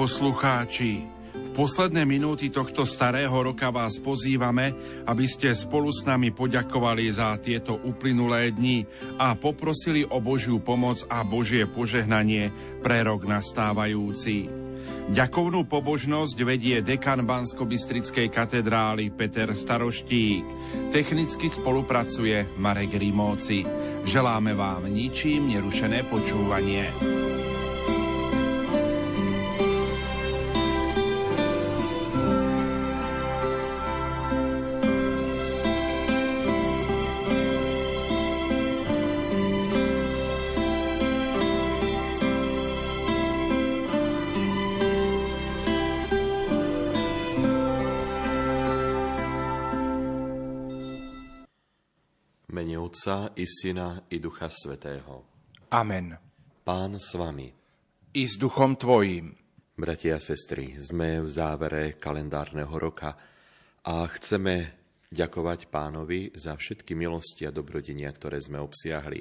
Poslucháči, v posledné minúty tohto starého roka vás pozývame, aby ste spolu s nami poďakovali za tieto uplynulé dni a poprosili o Božiu pomoc a Božie požehnanie pre rok nastávajúci. Ďakovnú pobožnosť vedie dekan Bansko-Bystrickej katedrály Peter Staroštík. Technicky spolupracuje Marek Rimóci. Želáme vám ničím nerušené počúvanie. Otca i Syna i Ducha Svetého. Amen. Pán s vami. I s duchom tvojím. Bratia a sestry, sme v závere kalendárneho roka a chceme ďakovať pánovi za všetky milosti a dobrodenia, ktoré sme obsiahli.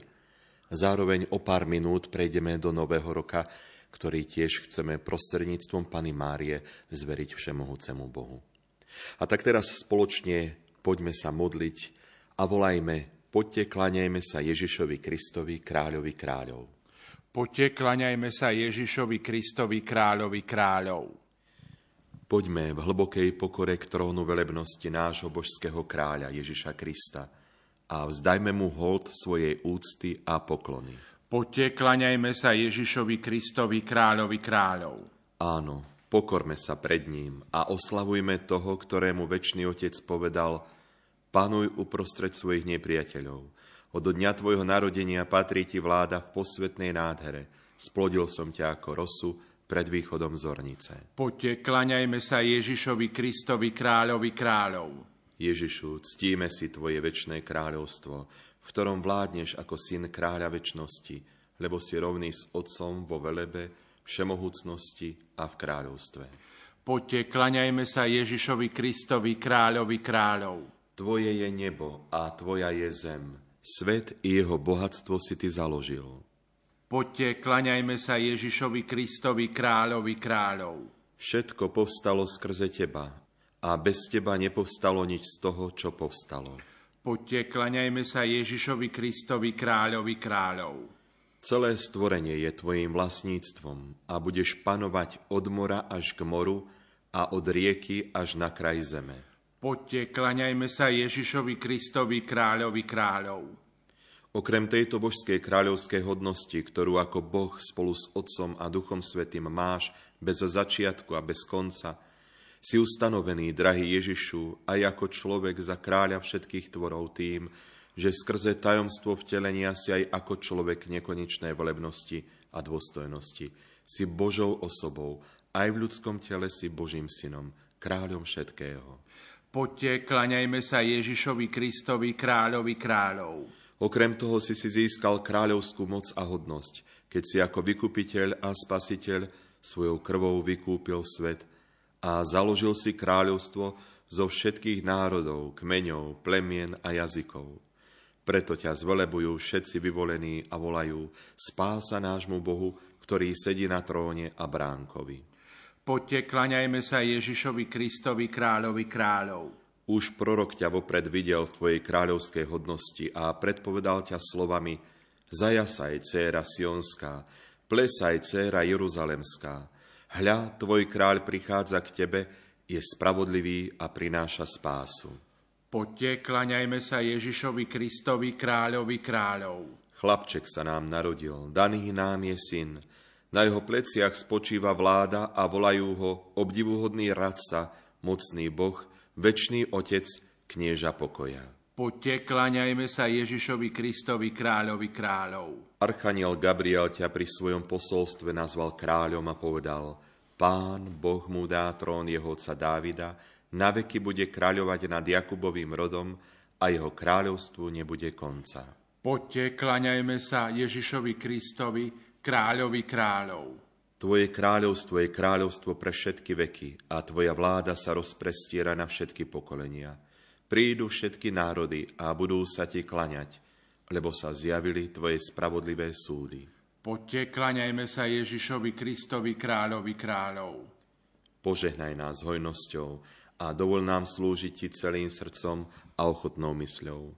Zároveň o pár minút prejdeme do nového roka, ktorý tiež chceme prostredníctvom Pany Márie zveriť Všemohúcemu Bohu. A tak teraz spoločne poďme sa modliť a volajme Poďte, klaňajme sa Ježišovi Kristovi, kráľovi kráľov. Poďte, klaňajme sa Ježišovi Kristovi, kráľovi kráľov. Poďme v hlbokej pokore k trónu velebnosti nášho božského kráľa Ježiša Krista a vzdajme mu hold svojej úcty a poklony. Poďte, klaňajme sa Ježišovi Kristovi, kráľovi kráľov. Áno, pokorme sa pred ním a oslavujme toho, ktorému väčší Otec povedal – Panuj uprostred svojich nepriateľov. Od dňa tvojho narodenia patrí ti vláda v posvetnej nádhere. Splodil som ťa ako rosu pred východom zornice. Poďte, klaňajme sa Ježišovi Kristovi, kráľovi kráľov. Ježišu, ctíme si tvoje väčšné kráľovstvo, v ktorom vládneš ako syn kráľa väčšnosti, lebo si rovný s Otcom vo velebe, všemohúcnosti a v kráľovstve. Poďte, klaňajme sa Ježišovi Kristovi, kráľovi kráľov. Tvoje je nebo a Tvoja je zem. Svet i jeho bohatstvo si Ty založil. Poďte, klaňajme sa Ježišovi Kristovi, kráľovi kráľov. Všetko povstalo skrze Teba a bez Teba nepovstalo nič z toho, čo povstalo. Poďte, klaňajme sa Ježišovi Kristovi, kráľovi kráľov. Celé stvorenie je Tvojim vlastníctvom a budeš panovať od mora až k moru a od rieky až na kraj zeme. Poďte, klaňajme sa Ježišovi Kristovi, kráľovi kráľov. Okrem tejto božskej kráľovskej hodnosti, ktorú ako Boh spolu s Otcom a Duchom Svetým máš bez začiatku a bez konca, si ustanovený, drahý Ježišu, aj ako človek za kráľa všetkých tvorov tým, že skrze tajomstvo vtelenia si aj ako človek nekonečnej volebnosti a dôstojnosti. Si Božou osobou, aj v ľudskom tele si Božím synom, kráľom všetkého. Poďte, klaňajme sa Ježišovi Kristovi, kráľovi kráľov. Okrem toho si si získal kráľovskú moc a hodnosť, keď si ako vykupiteľ a spasiteľ svojou krvou vykúpil svet a založil si kráľovstvo zo všetkých národov, kmeňov, plemien a jazykov. Preto ťa zvelebujú všetci vyvolení a volajú spása nášmu Bohu, ktorý sedí na tróne a bránkovi. Poďte, klaňajme sa Ježišovi Kristovi, kráľovi kráľov. Už prorok ťa vopred videl v tvojej kráľovskej hodnosti a predpovedal ťa slovami Zajasaj, céra Sionská, plesaj, céra Jeruzalemská. Hľa, tvoj kráľ prichádza k tebe, je spravodlivý a prináša spásu. Poďte, klaňajme sa Ježišovi Kristovi, kráľovi kráľov. Chlapček sa nám narodil, daný nám je syn, na jeho pleciach spočíva vláda a volajú ho obdivuhodný radca, mocný boh, väčší otec, knieža pokoja. Poďte, klaňajme sa Ježišovi Kristovi, kráľovi kráľov. Archaniel Gabriel ťa pri svojom posolstve nazval kráľom a povedal Pán, Boh mu dá trón jeho otca Dávida, na veky bude kráľovať nad Jakubovým rodom a jeho kráľovstvu nebude konca. Poďte, klaňajme sa Ježišovi Kristovi, kráľovi kráľov. Tvoje kráľovstvo je kráľovstvo pre všetky veky a tvoja vláda sa rozprestiera na všetky pokolenia. Prídu všetky národy a budú sa ti klaňať, lebo sa zjavili tvoje spravodlivé súdy. Poďte, klaňajme sa Ježišovi Kristovi, kráľovi kráľov. Požehnaj nás hojnosťou a dovol nám slúžiť Ti celým srdcom a ochotnou mysľou.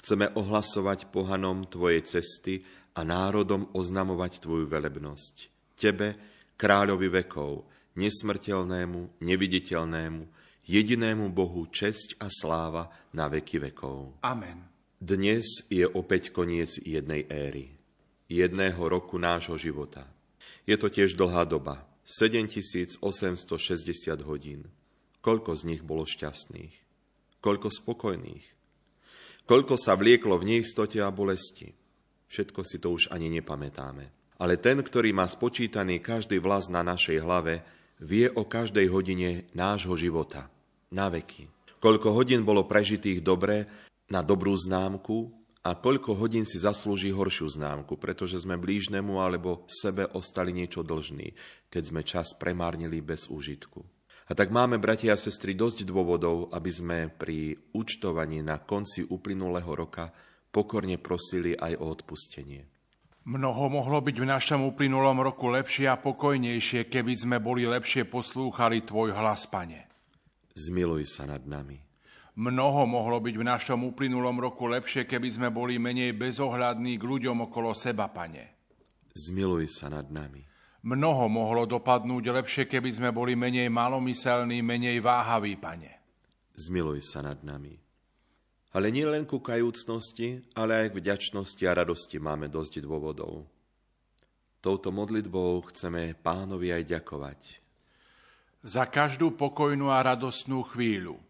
Chceme ohlasovať pohanom Tvoje cesty a národom oznamovať Tvoju velebnosť. Tebe, kráľovi vekov, nesmrteľnému, neviditeľnému, jedinému Bohu česť a sláva na veky vekov. Amen. Dnes je opäť koniec jednej éry jedného roku nášho života. Je to tiež dlhá doba, 7860 hodín. Koľko z nich bolo šťastných? Koľko spokojných? Koľko sa vlieklo v neistote a bolesti? Všetko si to už ani nepamätáme. Ale ten, ktorý má spočítaný každý vlas na našej hlave, vie o každej hodine nášho života. Na veky. Koľko hodín bolo prežitých dobre na dobrú známku a koľko hodín si zaslúži horšiu známku, pretože sme blížnemu alebo sebe ostali niečo dlžní, keď sme čas premárnili bez úžitku. A tak máme, bratia a sestry, dosť dôvodov, aby sme pri účtovaní na konci uplynulého roka pokorne prosili aj o odpustenie. Mnoho mohlo byť v našom uplynulom roku lepšie a pokojnejšie, keby sme boli lepšie poslúchali Tvoj hlas, Pane. Zmiluj sa nad nami. Mnoho mohlo byť v našom uplynulom roku lepšie, keby sme boli menej bezohľadní k ľuďom okolo seba, pane. Zmiluj sa nad nami. Mnoho mohlo dopadnúť lepšie, keby sme boli menej malomyselní, menej váhaví, pane. Zmiluj sa nad nami. Ale nie len ku kajúcnosti, ale aj k vďačnosti a radosti máme dosť dôvodov. Touto modlitbou chceme pánovi aj ďakovať. Za každú pokojnú a radostnú chvíľu,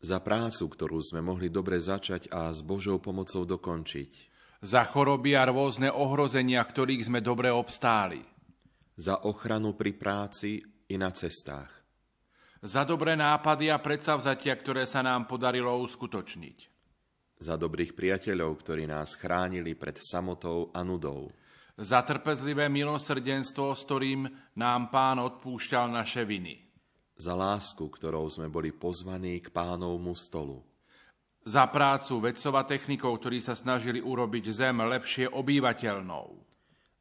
za prácu, ktorú sme mohli dobre začať a s Božou pomocou dokončiť. Za choroby a rôzne ohrozenia, ktorých sme dobre obstáli. Za ochranu pri práci i na cestách. Za dobré nápady a predsavzatia, ktoré sa nám podarilo uskutočniť. Za dobrých priateľov, ktorí nás chránili pred samotou a nudou. Za trpezlivé milosrdenstvo, s ktorým nám Pán odpúšťal naše viny za lásku, ktorou sme boli pozvaní k pánovmu stolu. Za prácu vedcov a technikov, ktorí sa snažili urobiť zem lepšie obývateľnou.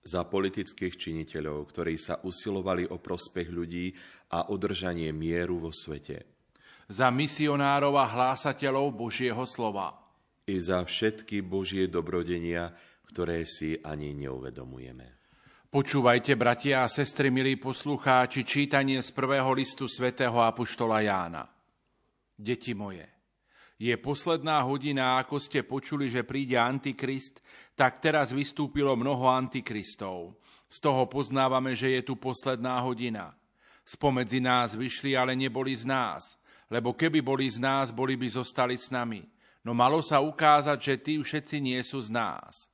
Za politických činiteľov, ktorí sa usilovali o prospech ľudí a udržanie mieru vo svete. Za misionárov a hlásateľov Božieho slova. I za všetky Božie dobrodenia, ktoré si ani neuvedomujeme. Počúvajte, bratia a sestry, milí poslucháči, čítanie z prvého listu svätého Apoštola Jána. Deti moje, je posledná hodina, ako ste počuli, že príde Antikrist, tak teraz vystúpilo mnoho Antikristov. Z toho poznávame, že je tu posledná hodina. Spomedzi nás vyšli, ale neboli z nás, lebo keby boli z nás, boli by zostali s nami. No malo sa ukázať, že tí všetci nie sú z nás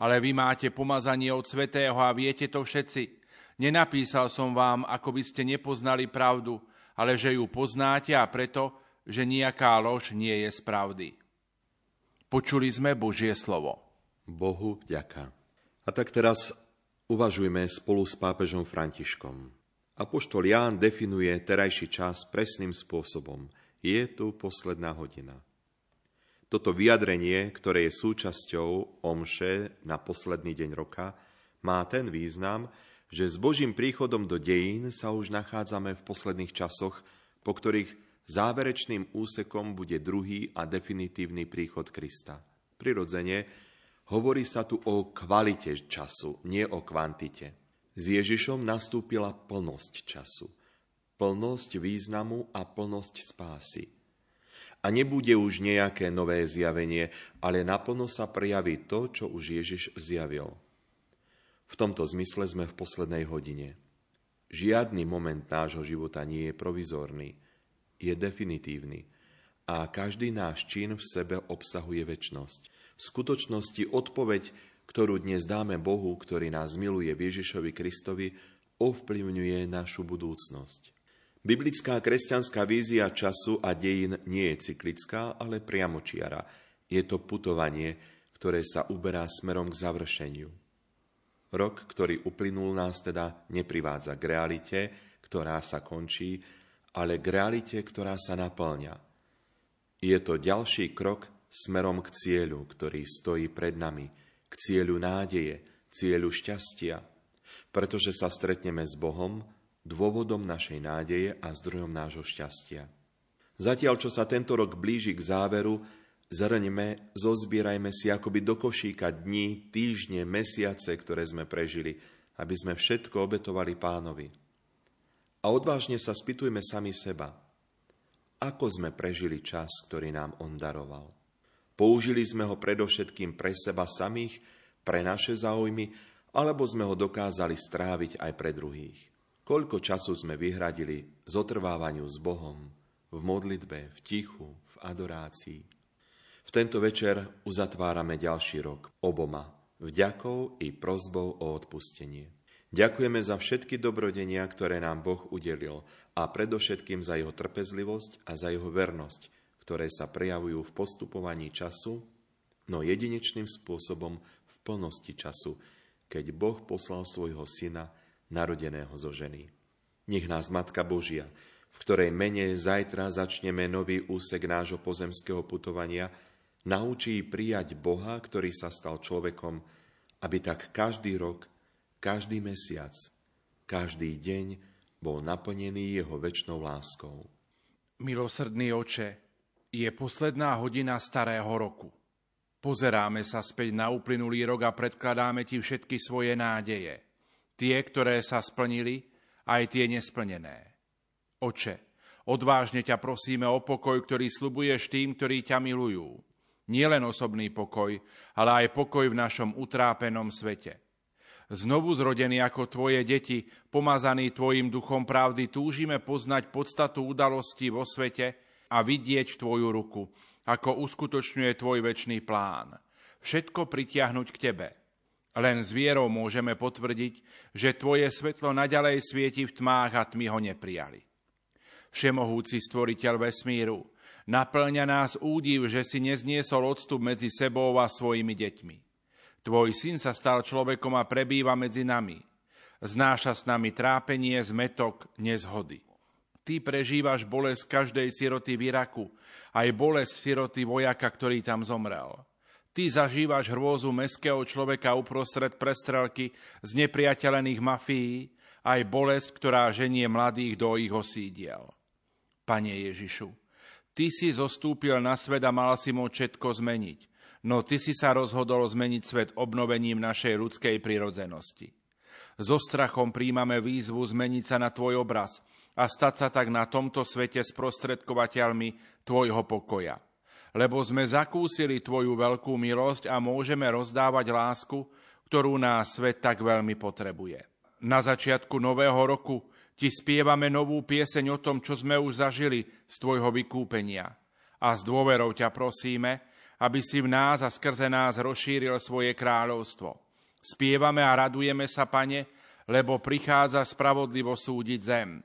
ale vy máte pomazanie od Svetého a viete to všetci. Nenapísal som vám, ako by ste nepoznali pravdu, ale že ju poznáte a preto, že nejaká lož nie je z pravdy. Počuli sme Božie slovo. Bohu vďaka. A tak teraz uvažujme spolu s pápežom Františkom. Apoštol Ján definuje terajší čas presným spôsobom. Je tu posledná hodina. Toto vyjadrenie, ktoré je súčasťou omše na posledný deň roka, má ten význam, že s Božím príchodom do dejín sa už nachádzame v posledných časoch, po ktorých záverečným úsekom bude druhý a definitívny príchod Krista. Prirodzene, hovorí sa tu o kvalite času, nie o kvantite. S Ježišom nastúpila plnosť času, plnosť významu a plnosť spásy. A nebude už nejaké nové zjavenie, ale naplno sa prejaví to, čo už Ježiš zjavil. V tomto zmysle sme v poslednej hodine. Žiadny moment nášho života nie je provizórny, je definitívny a každý náš čin v sebe obsahuje väčnosť. V skutočnosti odpoveď, ktorú dnes dáme Bohu, ktorý nás miluje Ježišovi Kristovi, ovplyvňuje našu budúcnosť. Biblická kresťanská vízia času a dejín nie je cyklická, ale priamočiara. Je to putovanie, ktoré sa uberá smerom k završeniu. Rok, ktorý uplynul nás teda neprivádza k realite, ktorá sa končí, ale k realite, ktorá sa naplňa. Je to ďalší krok smerom k cieľu, ktorý stojí pred nami, k cieľu nádeje, cieľu šťastia, pretože sa stretneme s Bohom, dôvodom našej nádeje a zdrojom nášho šťastia. Zatiaľ, čo sa tento rok blíži k záveru, zrňme, zozbierajme si akoby do košíka dní, týždne, mesiace, ktoré sme prežili, aby sme všetko obetovali pánovi. A odvážne sa spýtujme sami seba, ako sme prežili čas, ktorý nám on daroval. Použili sme ho predovšetkým pre seba samých, pre naše záujmy, alebo sme ho dokázali stráviť aj pre druhých. Koľko času sme vyhradili zotrvávaniu s Bohom, v modlitbe, v tichu, v adorácii. V tento večer uzatvárame ďalší rok oboma, vďakou i prozbou o odpustenie. Ďakujeme za všetky dobrodenia, ktoré nám Boh udelil a predovšetkým za jeho trpezlivosť a za jeho vernosť, ktoré sa prejavujú v postupovaní času, no jedinečným spôsobom v plnosti času, keď Boh poslal svojho syna narodeného zo ženy. Nech nás Matka Božia, v ktorej mene zajtra začneme nový úsek nášho pozemského putovania, naučí prijať Boha, ktorý sa stal človekom, aby tak každý rok, každý mesiac, každý deň bol naplnený jeho väčšnou láskou. Milosrdný oče, je posledná hodina starého roku. Pozeráme sa späť na uplynulý rok a predkladáme ti všetky svoje nádeje – tie, ktoré sa splnili, aj tie nesplnené. Oče, odvážne ťa prosíme o pokoj, ktorý slubuješ tým, ktorí ťa milujú. Nielen osobný pokoj, ale aj pokoj v našom utrápenom svete. Znovu zrodený ako tvoje deti, pomazaný tvojim duchom pravdy, túžime poznať podstatu udalostí vo svete a vidieť tvoju ruku, ako uskutočňuje tvoj väčší plán. Všetko pritiahnuť k tebe – len s vierou môžeme potvrdiť, že Tvoje svetlo naďalej svieti v tmách a tmy ho neprijali. Všemohúci stvoriteľ vesmíru, naplňa nás údiv, že si nezniesol odstup medzi sebou a svojimi deťmi. Tvoj syn sa stal človekom a prebýva medzi nami. Znáša s nami trápenie, zmetok, nezhody. Ty prežívaš bolesť každej siroty v Iraku, aj bolesť siroty vojaka, ktorý tam zomrel. Ty zažívaš hrôzu meského človeka uprostred prestrelky z nepriateľených mafií, aj bolesť, ktorá ženie mladých do ich osídiel. Pane Ježišu, Ty si zostúpil na svet a mal si mu všetko zmeniť, no Ty si sa rozhodol zmeniť svet obnovením našej ľudskej prirodzenosti. So strachom príjmame výzvu zmeniť sa na Tvoj obraz a stať sa tak na tomto svete sprostredkovateľmi Tvojho pokoja – lebo sme zakúsili Tvoju veľkú milosť a môžeme rozdávať lásku, ktorú nás svet tak veľmi potrebuje. Na začiatku nového roku Ti spievame novú pieseň o tom, čo sme už zažili z Tvojho vykúpenia. A s dôverou ťa prosíme, aby si v nás a skrze nás rozšíril svoje kráľovstvo. Spievame a radujeme sa, Pane, lebo prichádza spravodlivo súdiť zem.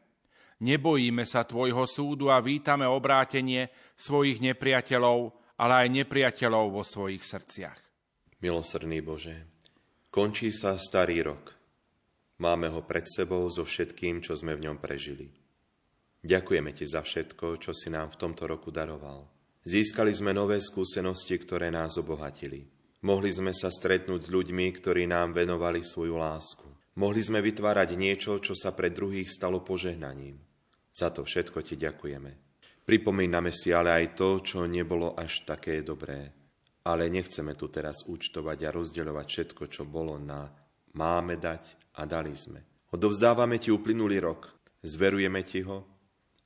Nebojíme sa Tvojho súdu a vítame obrátenie svojich nepriateľov, ale aj nepriateľov vo svojich srdciach. Milosrdný Bože, končí sa starý rok. Máme ho pred sebou so všetkým, čo sme v ňom prežili. Ďakujeme Ti za všetko, čo si nám v tomto roku daroval. Získali sme nové skúsenosti, ktoré nás obohatili. Mohli sme sa stretnúť s ľuďmi, ktorí nám venovali svoju lásku. Mohli sme vytvárať niečo, čo sa pre druhých stalo požehnaním. Za to všetko ti ďakujeme. Pripomíname si ale aj to, čo nebolo až také dobré. Ale nechceme tu teraz účtovať a rozdeľovať všetko, čo bolo na máme dať a dali sme. Odovzdávame ti uplynulý rok, zverujeme ti ho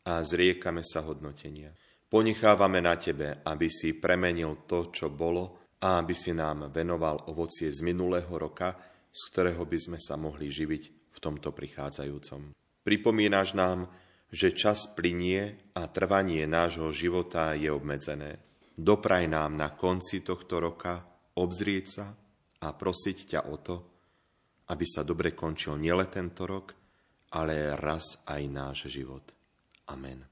a zriekame sa hodnotenia. Ponechávame na tebe, aby si premenil to, čo bolo a aby si nám venoval ovocie z minulého roka, z ktorého by sme sa mohli živiť v tomto prichádzajúcom. Pripomínaš nám, že čas plinie a trvanie nášho života je obmedzené. Dopraj nám na konci tohto roka obzrieť sa a prosiť ťa o to, aby sa dobre končil nielen tento rok, ale raz aj náš život. Amen.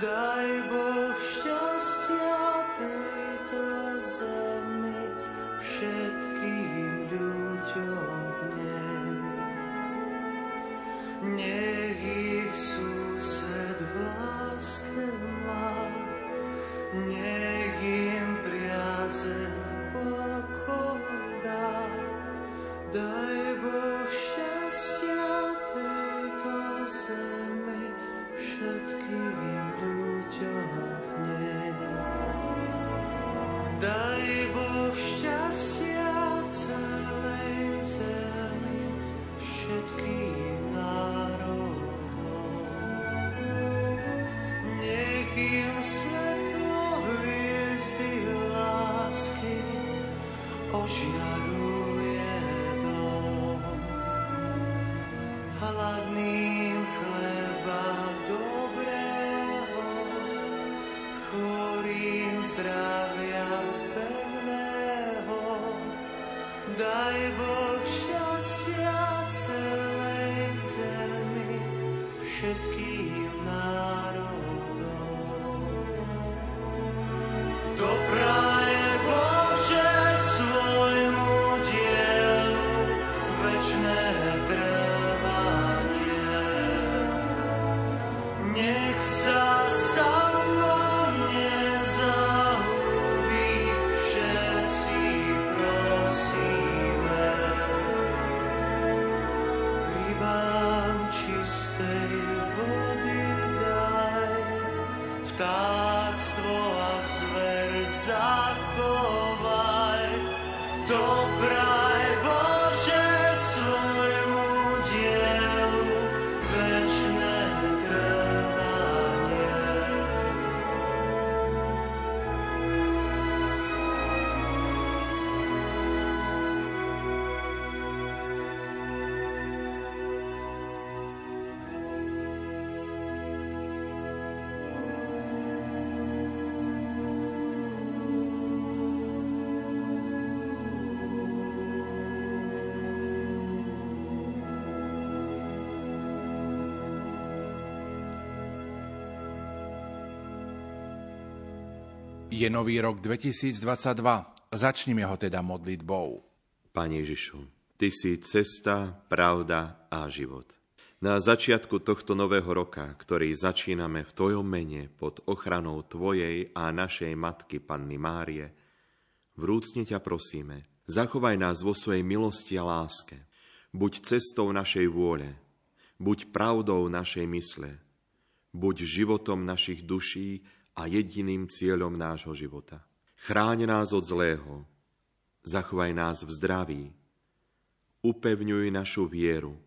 down. stále. Je nový rok 2022. Začnime ho teda modlitbou. Pane Ježišu, Ty si cesta, pravda a život. Na začiatku tohto nového roka, ktorý začíname v Tvojom mene pod ochranou Tvojej a našej Matky Panny Márie, vrúcne ťa prosíme, zachovaj nás vo svojej milosti a láske. Buď cestou našej vôle, buď pravdou našej mysle, buď životom našich duší a jediným cieľom nášho života. Chráň nás od zlého, zachovaj nás v zdraví, upevňuj našu vieru,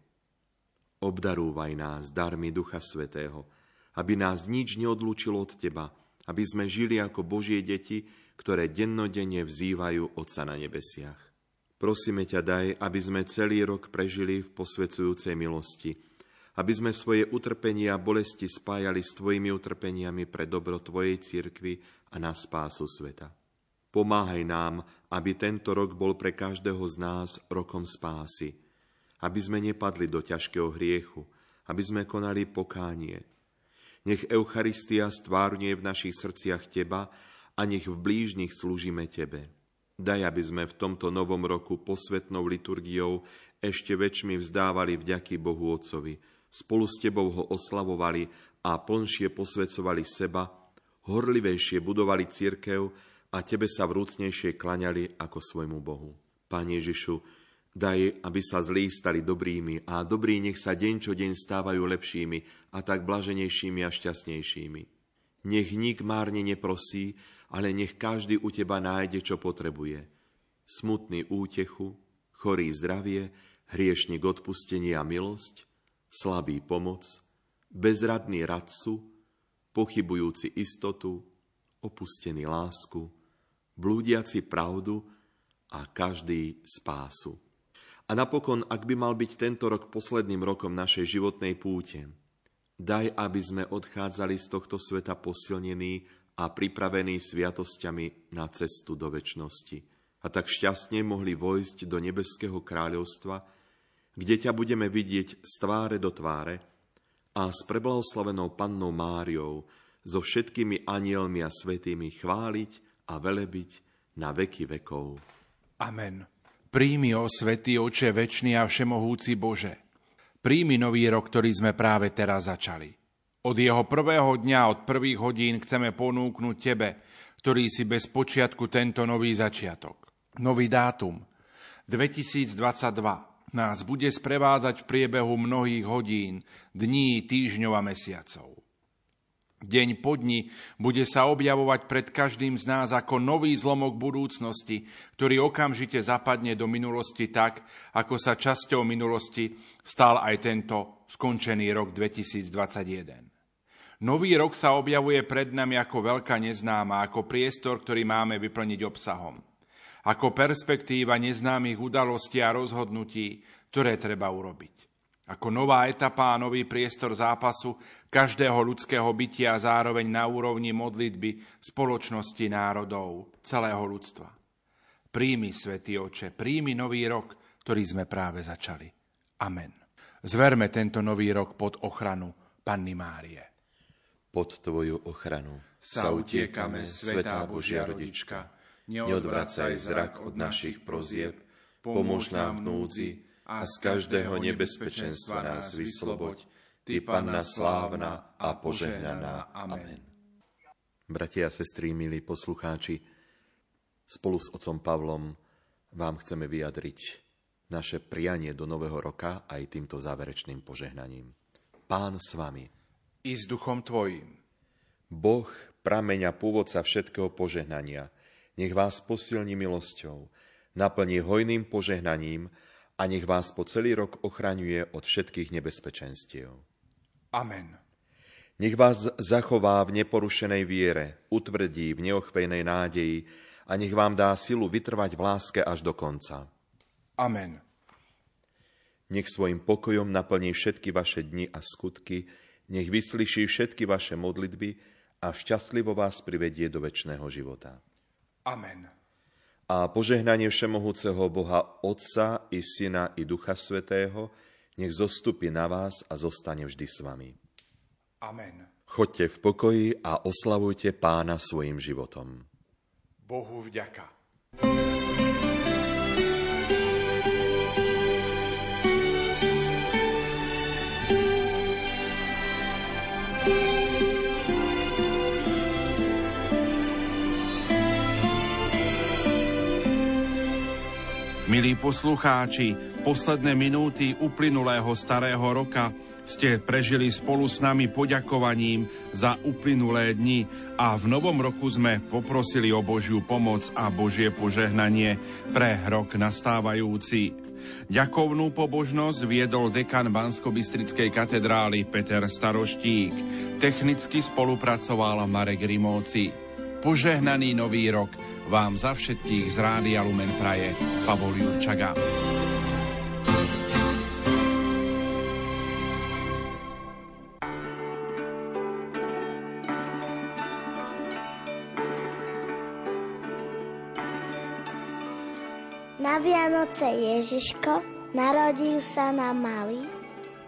obdarúvaj nás darmi Ducha Svetého, aby nás nič neodlúčilo od Teba, aby sme žili ako Božie deti, ktoré dennodenne vzývajú Otca na nebesiach. Prosíme ťa daj, aby sme celý rok prežili v posvedzujúcej milosti, aby sme svoje utrpenia a bolesti spájali s Tvojimi utrpeniami pre dobro Tvojej cirkvy a na spásu sveta. Pomáhaj nám, aby tento rok bol pre každého z nás rokom spásy, aby sme nepadli do ťažkého hriechu, aby sme konali pokánie. Nech Eucharistia stvárňuje v našich srdciach Teba a nech v blížnych slúžime Tebe. Daj, aby sme v tomto novom roku posvetnou liturgiou ešte väčšmi vzdávali vďaky Bohu Otcovi, spolu s tebou ho oslavovali a plnšie posvedcovali seba, horlivejšie budovali církev a tebe sa vrúcnejšie klaňali ako svojmu Bohu. Pane Ježišu, daj, aby sa zlí stali dobrými a dobrí nech sa deň čo deň stávajú lepšími a tak blaženejšími a šťastnejšími. Nech nik márne neprosí, ale nech každý u teba nájde, čo potrebuje. Smutný útechu, chorý zdravie, hriešnik odpustenie a milosť, slabý pomoc, bezradný radcu, pochybujúci istotu, opustený lásku, blúdiaci pravdu a každý spásu. A napokon, ak by mal byť tento rok posledným rokom našej životnej púte, daj, aby sme odchádzali z tohto sveta posilnení a pripravení sviatosťami na cestu do väčšnosti. A tak šťastne mohli vojsť do nebeského kráľovstva, kde ťa budeme vidieť z tváre do tváre a s preblahoslavenou pannou Máriou, so všetkými anielmi a svetými chváliť a velebiť na veky vekov. Amen. Príjmi, o Svetý Oče, väčší a všemohúci Bože. Príjmi nový rok, ktorý sme práve teraz začali. Od jeho prvého dňa, od prvých hodín chceme ponúknuť Tebe, ktorý si bez počiatku tento nový začiatok. Nový dátum 2022 nás bude sprevádzať v priebehu mnohých hodín, dní, týždňov a mesiacov. Deň po dni bude sa objavovať pred každým z nás ako nový zlomok budúcnosti, ktorý okamžite zapadne do minulosti tak, ako sa časťou minulosti stal aj tento skončený rok 2021. Nový rok sa objavuje pred nami ako veľká neznáma, ako priestor, ktorý máme vyplniť obsahom. Ako perspektíva neznámych udalostí a rozhodnutí, ktoré treba urobiť. Ako nová etapa a nový priestor zápasu každého ľudského bytia a zároveň na úrovni modlitby spoločnosti národov, celého ľudstva. Príjmi, Svetý Oče, príjmi nový rok, ktorý sme práve začali. Amen. Zverme tento nový rok pod ochranu Panny Márie. Pod Tvoju ochranu sa utiekame, Svetá Božia Rodička. Neodvracaj zrak od našich prozieb, pomôž nám v núdzi, a z každého nebezpečenstva nás vysloboď, Ty, Panna slávna a požehnaná. Amen. Bratia a sestry, milí poslucháči, spolu s otcom Pavlom vám chceme vyjadriť naše prianie do nového roka aj týmto záverečným požehnaním. Pán s vami. I s duchom tvojim. Boh, prameňa pôvodca všetkého požehnania, nech vás posilní milosťou, naplní hojným požehnaním a nech vás po celý rok ochraňuje od všetkých nebezpečenstiev. Amen. Nech vás zachová v neporušenej viere, utvrdí v neochvejnej nádeji a nech vám dá silu vytrvať v láske až do konca. Amen. Nech svojim pokojom naplní všetky vaše dni a skutky, nech vyslyší všetky vaše modlitby a šťastlivo vás privedie do väčšného života. Amen a požehnanie Všemohúceho Boha Otca i Syna i Ducha Svetého nech zostupí na vás a zostane vždy s vami. Amen. Chodte v pokoji a oslavujte pána svojim životom. Bohu vďaka. Milí poslucháči, posledné minúty uplynulého starého roka ste prežili spolu s nami poďakovaním za uplynulé dni a v novom roku sme poprosili o Božiu pomoc a Božie požehnanie pre rok nastávajúci. Ďakovnú pobožnosť viedol dekan Bansko-Bystrickej katedrály Peter Staroštík. Technicky spolupracoval Marek Rimóci. Požehnaný nový rok vám za všetkých z Rádia Lumen praje Pavol Jurčaga. Na Vianoce Ježiško narodil sa na malý.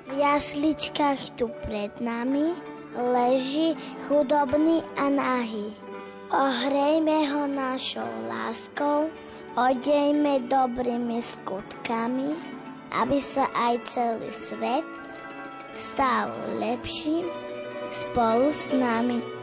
V jasličkách tu pred nami leží chudobný a nahý. Ohrejme ho našou láskou, odejme dobrými skutkami, aby sa aj celý svet stal lepším spolu s nami.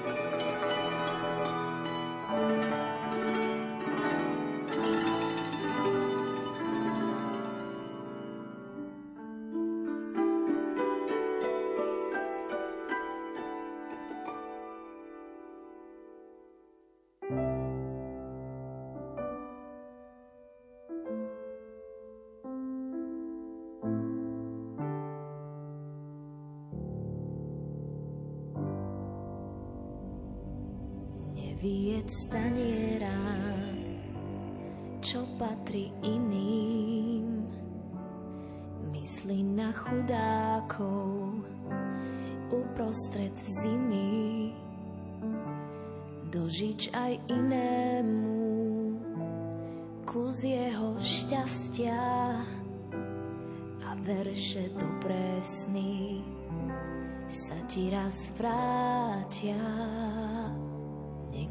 Vyjed staniera, čo patrí iným. Myslí na chudákov uprostred zimy, dožič aj inému kus jeho šťastia a verše dobré sny sa ti raz vrátia.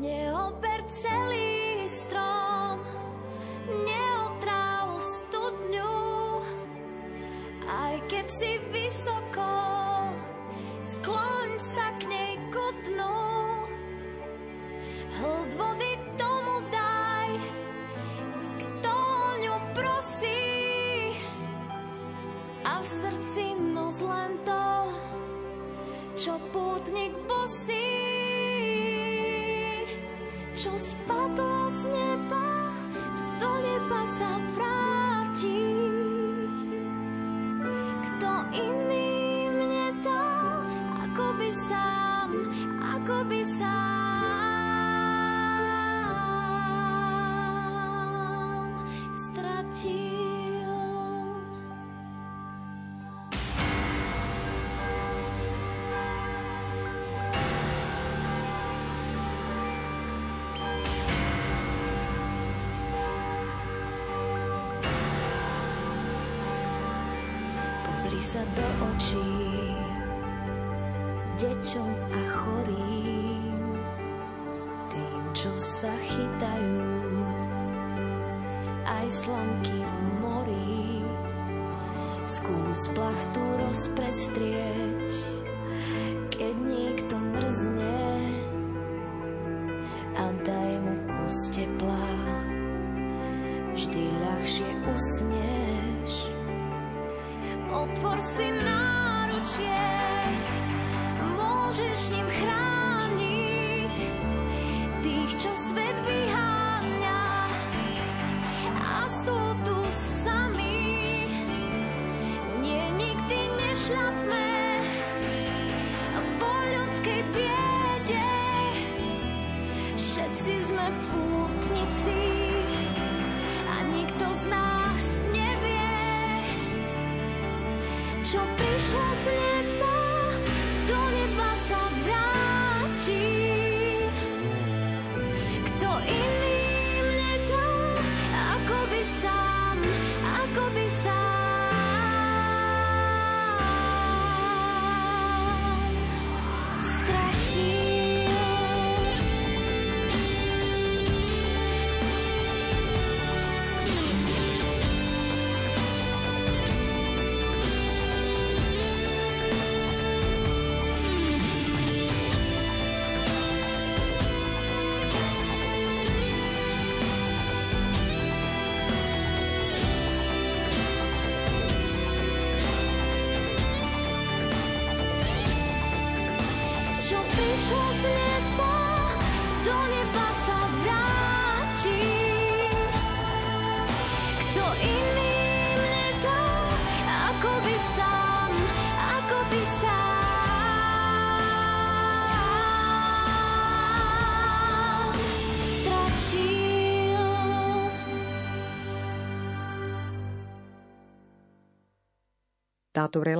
Neober celý strom, neotráv studňu, aj keď si vysoko, skloň sa k nej ku dnu. Hlad vody tomu daj, kto ňu prosí, a v srdci noc len to, čo pútnik bosí, čo spadlo z neba, do neba sa vráti. Sa do očí deťom a chorým, tým, čo sa chytajú, aj slamky v mori. Skús plachtu rozprestrieť, keď niekto mrzne a daj mu kus tepla, vždy ľahšie usneš. Otvor si náručie, môžeš ním chrániť čo prišlo Táto relácia